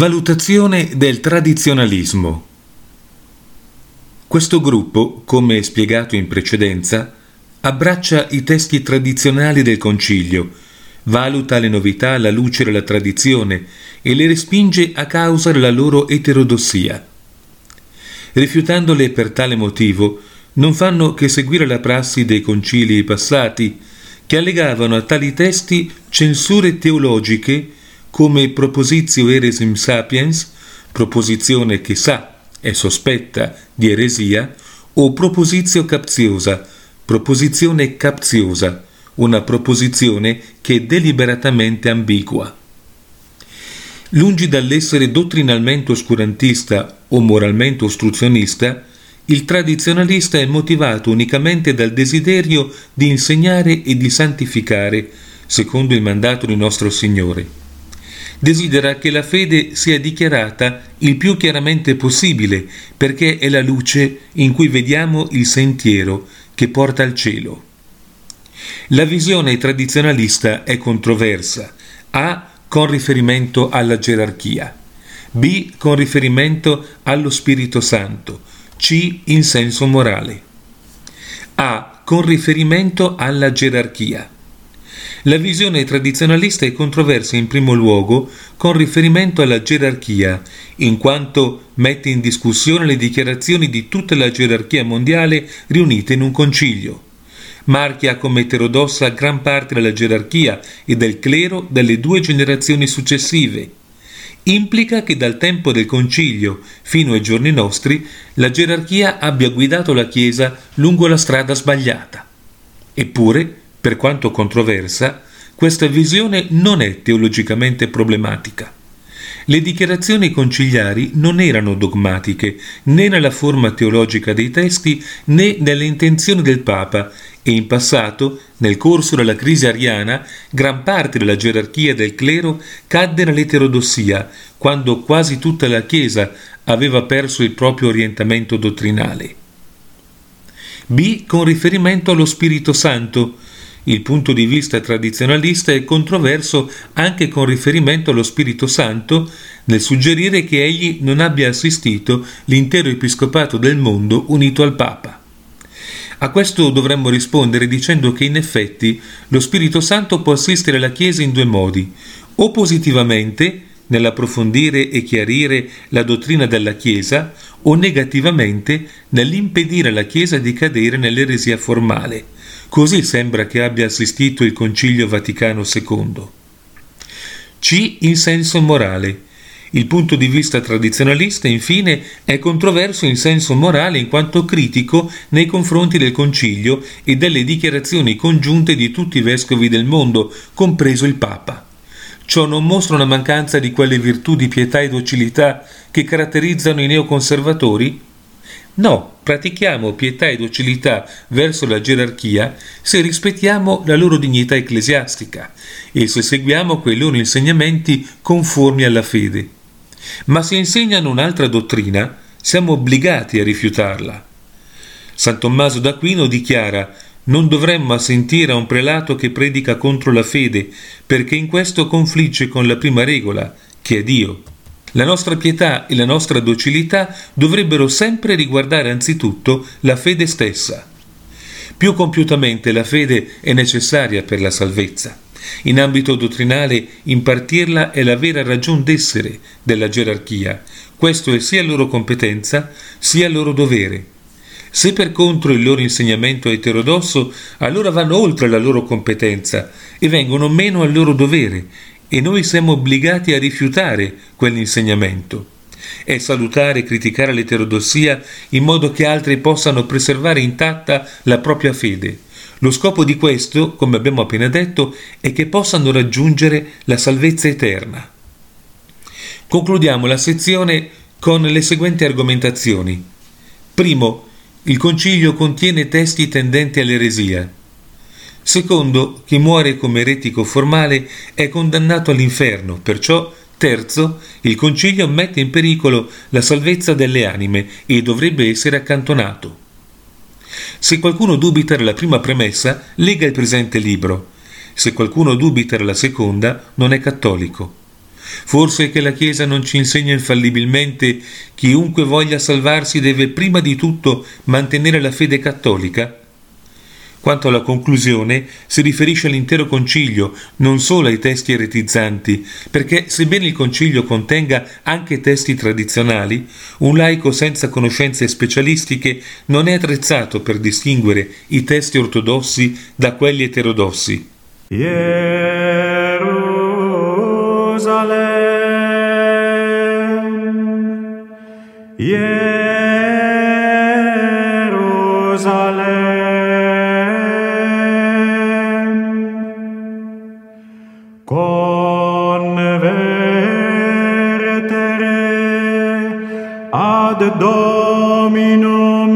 Valutazione del tradizionalismo. Questo gruppo, come spiegato in precedenza, abbraccia i testi tradizionali del Concilio, valuta le novità alla luce della tradizione e le respinge a causa della loro eterodossia. Rifiutandole per tale motivo, non fanno che seguire la prassi dei concili passati, che allegavano a tali testi censure teologiche come propositio eresim sapiens, proposizione che sa, è sospetta di eresia, o propositio capziosa, proposizione capziosa, una proposizione che è deliberatamente ambigua. Lungi dall'essere dottrinalmente oscurantista o moralmente ostruzionista, il tradizionalista è motivato unicamente dal desiderio di insegnare e di santificare, secondo il mandato di nostro Signore. Desidera che la fede sia dichiarata il più chiaramente possibile, perché è la luce in cui vediamo il sentiero che porta al cielo. La visione tradizionalista è controversa. A con riferimento alla gerarchia, B con riferimento allo Spirito Santo, C in senso morale. A con riferimento alla gerarchia. La visione tradizionalista è controversa in primo luogo con riferimento alla gerarchia, in quanto mette in discussione le dichiarazioni di tutta la gerarchia mondiale riunite in un concilio marchia come eterodossa gran parte della gerarchia e del clero delle due generazioni successive. Implica che dal tempo del concilio fino ai giorni nostri la gerarchia abbia guidato la Chiesa lungo la strada sbagliata. Eppure, per quanto controversa, questa visione non è teologicamente problematica. Le dichiarazioni conciliari non erano dogmatiche né nella forma teologica dei testi né nelle intenzioni del Papa e in passato, nel corso della crisi ariana, gran parte della gerarchia del clero cadde nell'eterodossia, quando quasi tutta la Chiesa aveva perso il proprio orientamento dottrinale. B. Con riferimento allo Spirito Santo, il punto di vista tradizionalista è controverso anche con riferimento allo Spirito Santo nel suggerire che egli non abbia assistito l'intero episcopato del mondo unito al Papa. A questo dovremmo rispondere dicendo che in effetti lo Spirito Santo può assistere la Chiesa in due modi, o positivamente, nell'approfondire e chiarire la dottrina della Chiesa, o negativamente nell'impedire alla Chiesa di cadere nell'eresia formale. Così sembra che abbia assistito il Concilio Vaticano II. C. In senso morale. Il punto di vista tradizionalista, infine, è controverso in senso morale in quanto critico nei confronti del Concilio e delle dichiarazioni congiunte di tutti i vescovi del mondo, compreso il Papa. Ciò non mostra una mancanza di quelle virtù di pietà e docilità che caratterizzano i neoconservatori? No, pratichiamo pietà e docilità verso la gerarchia se rispettiamo la loro dignità ecclesiastica e se seguiamo quei loro insegnamenti conformi alla fede. Ma se insegnano un'altra dottrina, siamo obbligati a rifiutarla. San Tommaso d'Aquino dichiara non dovremmo assentire a un prelato che predica contro la fede, perché in questo confligge con la prima regola, che è Dio. La nostra pietà e la nostra docilità dovrebbero sempre riguardare anzitutto la fede stessa. Più compiutamente la fede è necessaria per la salvezza. In ambito dottrinale impartirla è la vera ragion d'essere della gerarchia. Questo è sia loro competenza sia loro dovere. Se per contro il loro insegnamento è eterodosso, allora vanno oltre la loro competenza e vengono meno al loro dovere, e noi siamo obbligati a rifiutare quell'insegnamento. È salutare criticare l'eterodossia in modo che altri possano preservare intatta la propria fede lo scopo di questo, come abbiamo appena detto, è che possano raggiungere la salvezza eterna. Concludiamo la sezione con le seguenti argomentazioni. Primo, il concilio contiene testi tendenti all'eresia. Secondo, chi muore come eretico formale è condannato all'inferno, perciò Terzo, il concilio mette in pericolo la salvezza delle anime e dovrebbe essere accantonato. Se qualcuno dubita della prima premessa, lega il presente libro. Se qualcuno dubita della seconda, non è cattolico. Forse che la Chiesa non ci insegna infallibilmente chiunque voglia salvarsi deve prima di tutto mantenere la fede cattolica? Quanto alla conclusione, si riferisce all'intero concilio, non solo ai testi eretizzanti, perché sebbene il concilio contenga anche testi tradizionali, un laico senza conoscenze specialistiche non è attrezzato per distinguere i testi ortodossi da quelli eterodossi. Jerusalem, Jerusalem, ad Dominum